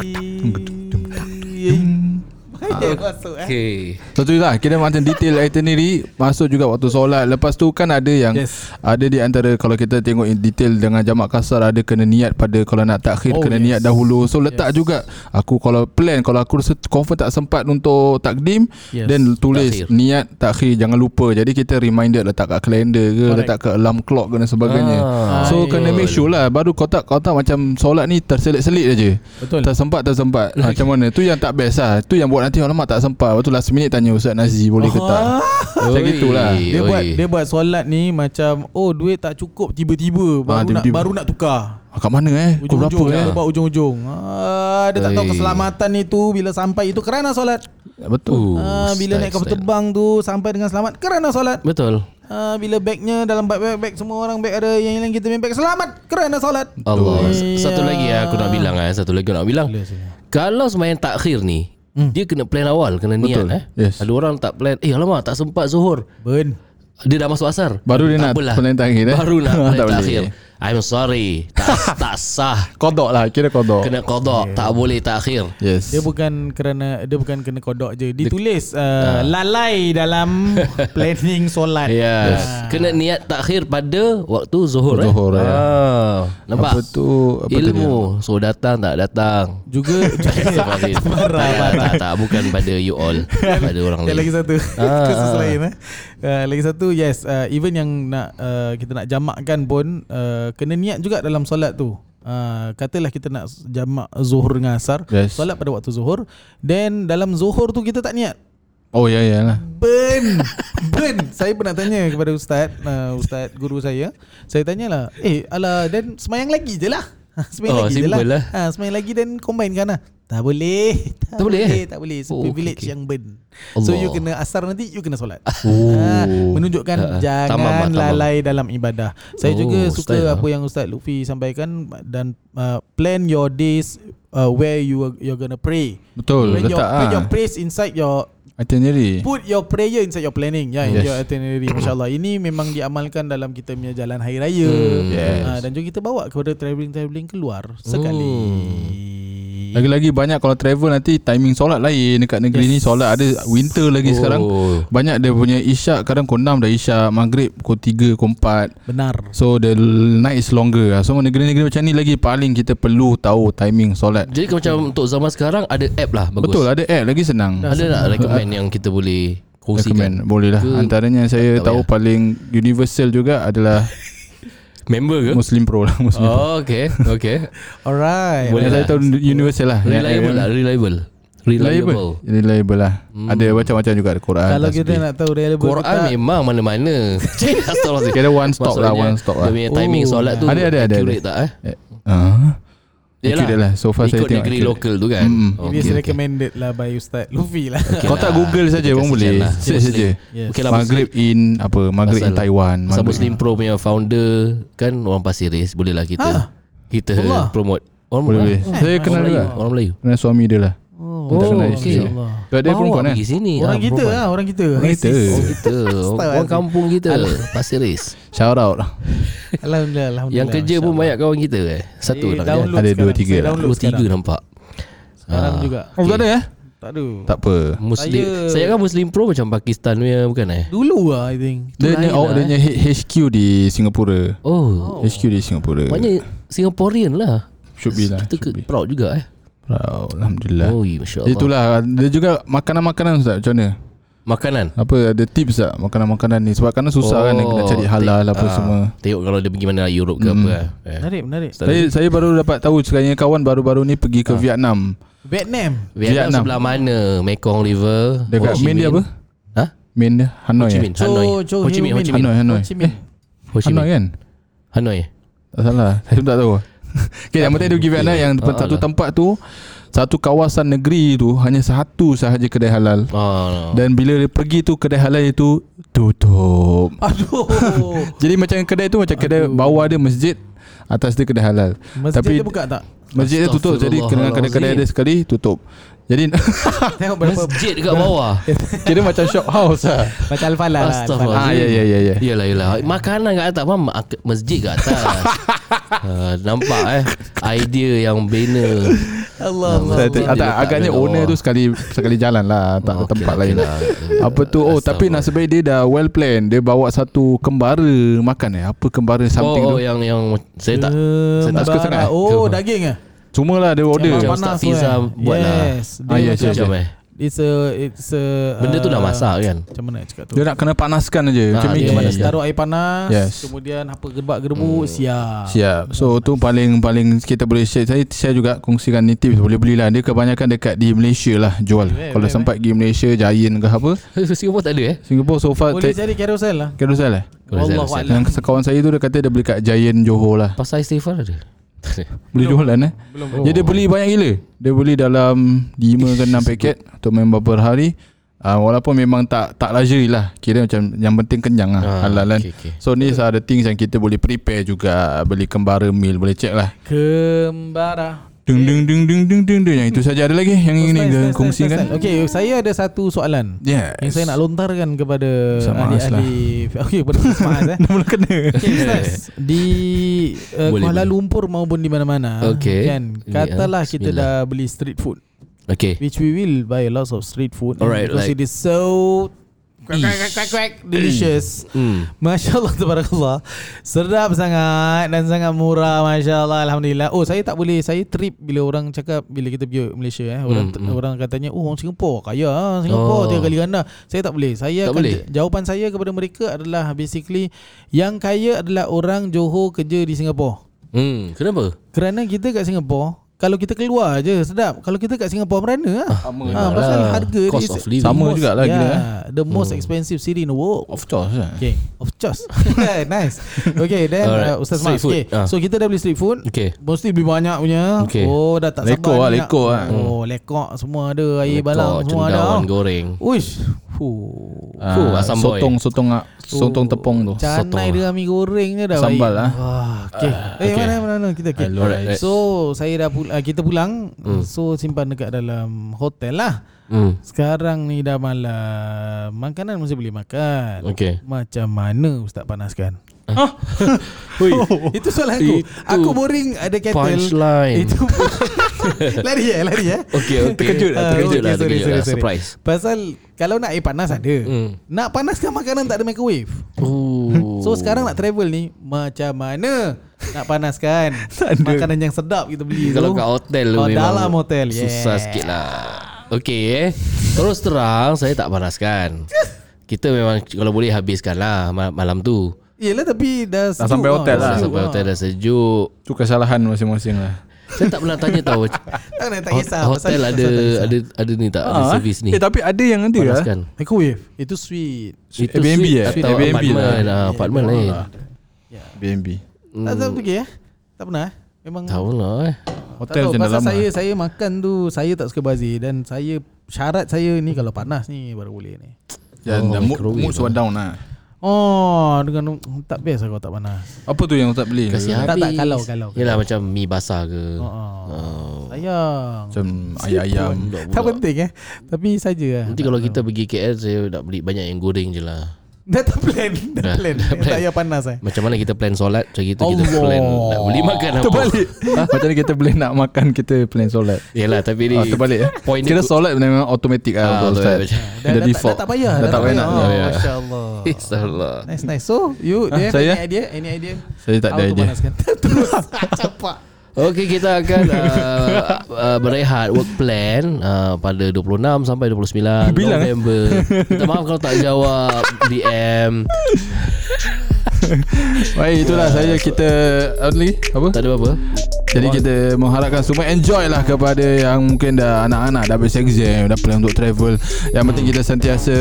S1: Baik masuk eh.
S2: Okay
S3: So tu lah Kita macam detail itinerary Masuk juga waktu solat Lepas tu kan ada yang
S1: Yes.
S3: Ada di antara Kalau kita tengok in detail Dengan jamak kasar Ada kena niat pada Kalau nak takhir
S1: Oh,
S3: Kena
S1: yes.
S3: niat dahulu So letak
S1: Yes.
S3: juga Aku kalau plan Kalau aku rasa confirm tak sempat Untuk takdim
S1: Yes.
S3: Then tulis
S2: Takhir.
S3: Niat takhir Jangan lupa Jadi kita reminder Letak kat kalender ke
S1: Correct.
S3: Letak kat alarm clock ke Dan sebagainya
S2: Ah,
S3: So
S1: betul.
S3: kena make sure lah Baru kau tak Kau tak macam Solat ni terselit-selit aja
S1: Betul.
S3: Tak sempat tak sempat <laughs> Macam mana Tu yang tak best lah Tu yang buat nanti Alamak tak sempat Lepas tu last minute tanya Ustaz Nazi Boleh ke tak Macam
S2: Oi.
S3: gitulah
S1: Dia
S2: Oi.
S1: buat dia buat solat ni macam oh duit tak cukup tiba-tiba baru nak
S3: tiba-tiba.
S1: baru nak tukar.
S3: ah, Kat mana eh Kau berapa
S1: Ujung-ujung
S3: eh
S1: dia buat ujung-ujung. Ah, dia tak tahu keselamatan itu bila sampai itu kerana solat.
S3: Betul
S1: Ah, bila
S2: style,
S1: naik kapal terbang tu sampai dengan selamat kerana solat.
S2: Betul
S1: Ah, bila bagnya dalam bag, bag, bag semua orang bag ada yang lain kita punya bag selamat kerana solat.
S2: Allah. Satu lagi ya Aku nak bilang eh. Satu lagi aku nak bilang Kalau sembahyang takhir ni Dia kena plan awal Kena niat
S3: Betul.
S2: eh
S3: Yes.
S2: Ada orang tak plan Eh alamak tak sempat zuhur
S1: Ben.
S2: Dia dah masuk asar
S3: Baru dia
S2: tak
S3: nak
S2: apalah.
S3: plan takhir, eh?
S2: Baru nak <laughs> plan takhir I'm sorry. Tak, <laughs> tak sah.
S3: Kodok lah Kira kodok.
S2: Kena kodok Tak boleh takhir
S3: Yes.
S1: Dia bukan kerana dia bukan kena kodok je. Ditulis uh, lalai dalam <laughs> planning solat.
S2: Ya Kena niat takhir pada Waktu zuhur,
S3: Zuhur,
S2: eh?
S3: ya.
S2: ah, Nampak?
S3: Apa tu? Apa?
S2: Ilmu. So datang tak datang.
S1: Juga
S2: Astagfirullahaladzim. <laughs>
S1: Marah,
S2: tak,
S1: marah.
S2: tak, tak, bukan pada you all. Pada orang lain.
S1: lagi satu.
S2: Ah,
S1: Khusus
S2: ah.
S1: lain eh. uh, Lagi satu Yes. Uh, Even yang nak uh, Kita nak jamakkan pun uh, Kena niat juga dalam solat tu. Uh, katalah kita nak jamak zuhur dengan asar
S3: Yes.
S1: Solat pada waktu zuhur. Then dalam zuhur tu kita tak niat.
S3: Oh ya ya lah.
S1: Ben Ben. Saya pernah tanya kepada ustaz uh, Ustaz guru saya. Saya tanyalah Eh ala Dan semayang lagi je lah. <laughs> Semayang
S2: Oh,
S1: lagi je lah,
S2: lah.
S1: Ha, Semayang lagi dan combine kan lah Tak boleh. Tak,
S2: Tak boleh, eh?
S1: Tak boleh.
S2: Oh,
S1: Oh, privilege
S2: okey.
S1: yang ben. So
S2: Allah.
S1: you kena asar nanti you kena solat.
S3: Oh.
S1: Ha, menunjukkan
S2: Ha, ha.
S1: jangan
S2: Tamam tamam.
S1: lalai dalam ibadah. Saya
S2: Oh,
S1: juga suka
S2: style lah.
S1: apa yang Ustaz Luffy sampaikan dan uh, plan your days uh, where you are, you're gonna pray.
S3: Betul,
S1: When your,
S3: letak
S1: when
S3: ah.
S1: your praise inside your
S3: Itinerary.
S1: Put your prayer inside your planning Ya yeah,
S3: Yes.
S1: your itinerary MasyaAllah Ini memang diamalkan Dalam kita punya jalan hari raya
S2: Hmm,
S3: yes.
S1: Ah, Dan juga kita bawa Kepada travelling-travelling keluar Sekali
S3: Lagi-lagi banyak kalau travel nanti timing solat lain dekat negeri
S1: Yes.
S3: ni solat ada winter lagi
S2: Oh.
S3: sekarang. Banyak dia punya isyak kadang pukul 6 dah isyak, maghrib pukul 3, pukul 4.
S1: Benar
S3: So the night is longer. So negeri-negeri macam ni lagi paling kita perlu tahu timing solat.
S2: Jadi kalau macam untuk zaman sekarang ada app lah bagus.
S3: Betul ada app lagi senang.
S2: Ada tak recommend yang kita boleh kongsikan?
S3: Recommend Boleh lah Antaranya saya
S2: tak
S3: tahu
S2: payah.
S3: paling universal juga adalah <laughs>
S2: Member ke?
S3: Muslim Pro lah <laughs> Muslim Pro.
S2: Oh, okay. Okay. <laughs>
S1: Alright
S2: Boleh
S3: saya
S2: lah.
S3: tahu universal lah
S2: Reliable lah, reliable.
S3: Reliable
S2: Reliable.
S3: Reliable lah Ada macam-macam juga Ada Quran
S1: Kalau
S3: tasbih.
S1: kita nak tahu reliable
S2: Quran
S1: tak,
S2: memang mana-mana. <laughs> Astagfirullahaladzim.
S3: Kira one stop lah One stop lah
S2: Dia punya timing
S1: Oh.
S2: solat tu
S3: Ada, ada, ada,
S2: accurate tak eh?
S3: Eh, ah.
S2: Yelah.
S3: Accurate lah So far saya
S2: Ikut
S3: tengok
S2: negeri lokal tu kan.
S3: Mm.
S1: It is
S2: okay, okay.
S1: recommended lah By Ustaz Luffy lah
S2: Okay
S3: Kau tak
S2: lah.
S3: google saja pun boleh
S2: lah.
S3: Search
S2: Muslim.
S3: saja
S1: yes.
S2: Okay lah
S3: Maghrib in Apa Maghrib in Taiwan
S2: Pasal Muslim Pro punya founder kan orang Pasir Ris boleh lah kita
S1: Ah.
S2: kita
S1: Allah.
S2: promote. Orang
S3: Boleh boleh
S1: Eh,
S3: Saya kenal
S2: Orang
S3: juga
S2: Melayu. Orang Melayu.
S3: Kenal suami dia lah
S1: Oh,
S2: Oh, okay.
S3: Dia
S2: Bawa
S3: perempuan kan
S2: sini.
S1: Orang
S2: ah,
S1: kita lah Orang kita
S3: Orang kita.
S2: Oh kita <laughs> Orang, orang kampung kita Pasir Ris
S3: Shout out
S1: Alhamdulillah, Alhamdulillah.
S2: Yang kerja pun banyak kawan kita eh. Satu
S1: Eh,
S2: nak
S1: download
S3: Ada
S1: sekarang.
S3: dua, tiga lah.
S2: Dua tiga
S1: sekarang.
S2: nampak.
S1: Sekarang
S2: Ah.
S1: juga.
S3: Oh tak ada eh?
S1: Tak ada.
S3: Tak apa.
S2: Muslim.
S1: Saya-
S2: Saya kan Muslim Pro Macam Pakistan punya Bukan eh?
S1: Dulu lah I think.
S3: Dia ni oh,
S2: lah,
S3: dia punya HQ di Singapura.
S2: Oh,
S3: HQ di Singapura.
S2: Maknanya Singaporean lah.
S3: Should be lah
S2: Kita
S3: should be.
S2: proud juga eh?
S3: Proud, Alhamdulillah.
S2: Oh Masya Allah.
S3: Itulah Dia juga makanan-makanan Ustaz Macam mana
S2: Makanan?
S3: Apa ada tips tak Makanan-makanan ni? Sebab kan susah kan Nak cari halal apa
S2: Ah,
S3: semua.
S2: Tengok kalau dia pergi mana Europe ke
S3: Hmm.
S2: apa eh. eh.
S1: Menarik menarik.
S3: Saya saya baru dapat tahu Sekarang kawan baru-baru ni Pergi ke Vietnam.
S1: Vietnam?
S2: Vietnam,
S3: Vietnam.
S2: sebelah mana? Mekong River?
S3: Dekat main dia apa?
S2: Ha?
S3: Main dia? Hanoi
S2: Ho Chi
S3: eh?
S2: Minh Hanoi.
S1: Cho- Cho
S2: Ho Chi Minh Ho
S1: Minh.
S2: Chi Minh.
S3: Hanoi Hanoi.
S1: Ho Chi Minh.
S2: Ho Chi
S3: Hanoi
S2: Minh.
S3: kan?
S2: Hanoi.
S3: Tak salah. Saya pun tak tahu. <laughs> Okay yang penting dia pergi Vietnam Yang
S2: Ah,
S3: satu tempat tu Satu kawasan negeri tu Hanya satu sahaja kedai halal.
S2: Oh,
S3: Dan bila dia pergi tu Kedai halal itu Tutup.
S1: Aduh. <laughs>
S3: Jadi macam kedai tu Macam kedai
S1: Aduh.
S3: bawah dia masjid Atas dia kedai halal.
S1: Masjid
S3: Tapi-
S1: dia buka tak?
S3: Masjid dia tutup. Jadi kena kedai-kedai dia sekali Tutup Jadi <laughs>
S1: Tengok berapa
S2: Masjid dekat bawah <laughs>
S3: Kira macam shop house lah
S1: Macam Al-Falah lah
S2: Astaghfirullah.
S3: Ah ya ya ya ya
S2: Yalah yalah Makanan kat atas Faham Ak- Masjid kat atas uh, <laughs> Nampak eh Idea yang bina
S1: Allah Allah
S3: tak, agaknya owner tu sekali sekali jalan lah tak
S2: Oh,
S3: ada tempat
S2: okey
S3: lain.
S2: lah.
S3: Apa tu? Oh, tapi
S2: Astaghfirullah.
S3: nasib baik dia dah well plan. Dia bawa satu kembara makan eh. Apa kembara something
S2: Oh, oh
S3: tu?
S2: yang yang saya tak
S3: saya tak suka sangat.
S1: Oh daging ah.
S3: Semua lah dia order.
S2: Macam Ustaz Fiza
S1: kan?
S2: buat lah.
S1: Yes
S3: Ah, yes,
S1: macam-
S3: yes,
S2: macam eh
S1: It's a It's a
S2: Benda tu dah
S1: uh,
S2: masak kan
S1: Macam mana nak cakap tu
S3: Dia nak kena panaskan aja.
S2: Ah,
S3: Macam ni.
S1: Yes,
S2: panaskan.
S1: taruh air panas
S3: Yes.
S1: Kemudian apa gerbak gerbu
S2: Hmm.
S1: Siap
S3: Siap. So tu paling paling kita boleh share. Saya share juga kongsikan ni tips boleh belilah. Dia kebanyakan dekat di Malaysia lah jual.
S1: Eh,
S3: Kalau
S1: eh,
S3: sempat pergi Malaysia Giant ke apa. <laughs>
S2: Singapore tak ada eh
S3: Singapore so far
S1: Boleh
S3: saya
S1: cari carousel lah
S3: Carousel eh? Yang kawan saya tu dia kata dia beli kat Giant Johor lah.
S2: Pasal istighfar ada <laughs>
S3: Boleh jualan eh.
S1: Belum
S3: Oh. Jadi dia beli banyak gila. Dia beli dalam 5 ke 6 paket untuk main beberapa hari. Uh, walaupun memang tak tak luxury lah. Kira macam yang penting kenyang lah.
S2: Ah,
S3: kan.
S2: okay, okay.
S3: So ni the things yang kita boleh prepare juga. Beli kembara meal boleh check lah.
S1: Kembara
S3: Dung dung dung dung dung dung dung. Yang itu saja ada lagi yang ingin kita kongsikan.
S1: Okay saya ada satu soalan
S3: Yes.
S1: Yang saya nak lontarkan kepada
S3: Ustaz Maaz
S1: ahli-ahli Okey kepada Ustaz eh. <laughs>
S3: Dah mula kena.
S1: Okay Ustaz Di uh,
S2: Boleh,
S1: Kuala
S2: boleh.
S1: Lumpur maupun di mana-mana
S2: Okey.
S1: kan,
S2: Ini,
S1: Katalah
S2: ah,
S1: kita
S2: bismillah.
S1: dah beli street food
S2: Okay
S1: Which we will buy lots of street food
S2: Alright,
S1: Because
S2: like-
S1: it is so Quack quack quack quack quack Delicious
S2: hmm.
S1: Masya Allah Tabarakallah Sedap sangat Dan sangat murah Masya Allah Alhamdulillah Oh saya tak boleh Saya trip bila orang cakap Bila kita pergi Malaysia eh, Orang
S2: Hmm, hmm.
S1: orang katanya Oh orang Singapore Kaya ah, Singapore
S2: Oh.
S1: Tiga kali ganda Saya tak boleh Saya
S2: Tak
S1: akan
S2: boleh?
S1: Jawapan saya kepada mereka adalah Basically Yang kaya adalah orang Johor kerja di Singapore
S2: hmm. Kenapa?
S1: Kerana kita kat Singapore kalau kita keluar je sedap. Kalau kita kat Singapura merana lah.
S3: Sama
S1: Ha, pasal
S2: Yalah.
S1: harga
S2: Cost
S1: dia
S2: of living.
S3: Sama
S1: most-
S3: jugalah gila,
S1: yeah,
S3: eh.
S1: The most expensive city in the world.
S3: Of course lah.
S1: Okay, of course. <laughs> nice. Okay, then
S2: Alright.
S1: uh, Ustaz
S2: Street
S1: Mas.
S2: food.
S1: Okay,
S2: Ah.
S1: so kita dah beli street food.
S2: Okay.
S1: Mesti beli banyak punya.
S2: Okay.
S1: Oh, dah tak
S3: Lekor
S1: sabar
S3: lah,
S1: ni
S3: lekor
S1: nak.
S3: lah.
S1: Oh, lekok semua ada. Air balang
S2: Lekor,
S1: semua ada.
S2: goreng.
S1: Uish. Fuh.
S3: Ah,
S2: Fuh, asam boy.
S3: sotong sotong ah, sotong tepung tu.
S1: Canai
S2: Sotong
S1: dia mi goreng je dah
S3: Sambal lah.
S1: Wah, okay. Eh,
S2: okay.
S1: mana mana mana kita okay.
S2: Alright.
S1: So, saya dah pul- uh, kita pulang. So, simpan dekat dalam hotel lah.
S2: Hmm.
S1: Sekarang ni dah malam. Makanan mesti boleh makan.
S2: Okay.
S1: Macam mana Ustaz panaskan? <laughs>
S2: Hui. <laughs>
S1: Itu soalan aku.
S2: Itu
S1: Aku boring ada kettle.
S2: Punchline.
S1: Itu <laughs> lari ya, lari ya.
S2: Okay, okay.
S3: Terkejut lah,
S1: Ah,
S2: terkejut
S1: okay,
S2: lah,
S1: sorry,
S2: terkejut
S1: sorry,
S2: lah.
S1: sorry.
S2: Surprise.
S1: Pasal kalau nak air panas ada.
S2: Hmm.
S1: Nak panaskan makanan tak ada microwave.
S2: Oh.
S1: So sekarang nak travel ni macam mana nak panaskan <laughs> makanan yang sedap kita beli
S2: Kalau
S1: tu.
S2: kat hotel tu
S1: Oh,
S2: memang
S1: dalam hotel. Yeah.
S2: Susah sikit lah Okay eh Terus terang Saya tak panaskan <laughs> Kita memang Kalau boleh habiskan lah ma- Malam tu
S1: Yelah tapi dah
S3: Dah
S1: sejuk
S3: sampai hotel lah.
S2: Dah Sampai hotel dah sejuk
S3: Tu kesalahan masing-masing lah.
S2: Saya tak pernah tanya tahu
S1: Tak nak tak kisah
S2: Hotel
S1: pasal-
S2: ada
S1: pasal tak kisah.
S2: Ada ada ni tak Ada
S3: Ah,
S2: servis ni
S3: Eh tapi ada yang nanti lah.
S2: Panaskan
S1: Microwave Itu sweet
S2: Itu
S3: Airbnb
S2: suite
S3: eh?
S2: Atau
S3: Airbnb lah.
S2: apartment ah, Apartment lain
S3: BNB.
S1: Tak tahu pergi eh Tak pernah eh Memang
S2: Tahu lah eh
S1: tak
S3: Hotel
S1: tahu
S3: macam dah
S1: pasal
S3: lama.
S1: saya saya makan tu saya tak suka bazir dan saya syarat saya ni kalau panas ni baru boleh ni.
S3: Dan
S2: Oh,
S3: mood, mood sudah down lah.
S1: Oh dengan tak best kalau tak panas.
S3: Apa tu yang tak beli?
S2: Kasih
S1: Tak,
S2: habis
S1: tak, kalau, kalau.
S2: Yelah macam mi basah ke
S1: Oh, oh. Sayang.
S3: Macam ayam-ayam.
S1: Tak penting eh Tapi saja
S2: Nanti kalau kita pergi KL Saya nak beli banyak yang goreng je lah
S1: Dah tak plan Dah
S2: Dah-
S1: plan
S2: dah plan.
S1: Tak payah panas eh
S2: Macam mana kita plan solat Macam itu kita
S1: Allah.
S2: plan Nak beli makan apa
S3: Terbalik. <laughs> Macam ni kita boleh nak makan kita plan solat.
S2: Yelah tapi ni
S3: Ah, terbalik eh.
S2: Point
S3: Kira solat memang automatic
S2: Ah,
S3: ah,
S2: betul,
S3: Ustaz.
S1: dah,
S3: Dah default.
S1: dah, tak payah
S3: Dah tak payah nak.
S1: oh,
S2: Ya, ya.
S1: Masya Allah <laughs>
S2: Installah
S1: Nice nice So you
S3: Ah,
S1: dia
S3: saya?
S1: Any idea Any idea
S3: Saya tak ada idea. <laughs>
S1: Terus Capak
S2: Okey kita akan uh, uh, berehat work plan uh, pada 26 sampai 29
S3: Bilang?
S2: November. Minta maaf kalau tak jawab DM. <laughs>
S3: Baik itulah saya kita apa lagi? Apa?
S2: Tak ada apa-apa.
S3: Jadi kita mengharapkan semua enjoy lah kepada yang mungkin dah anak-anak dah habis exam, dah plan untuk travel. Yang penting kita sentiasa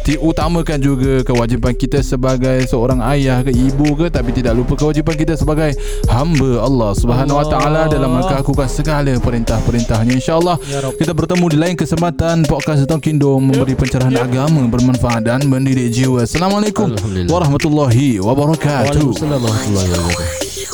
S3: diutamakan juga kewajipan kita sebagai seorang ayah ke ibu ke tapi tidak lupa kewajipan kita sebagai hamba Allah Subhanahu Wa Taala dalam melakukan segala perintah-perintahnya insya-Allah. Kita bertemu di lain kesempatan podcast Talking Dome memberi pencerahan agama bermanfaat dan mendidik jiwa. Assalamualaikum warahmatullahi wabarakatuh.
S2: Waalaikumsalam warahmatullahi wabarakatuh.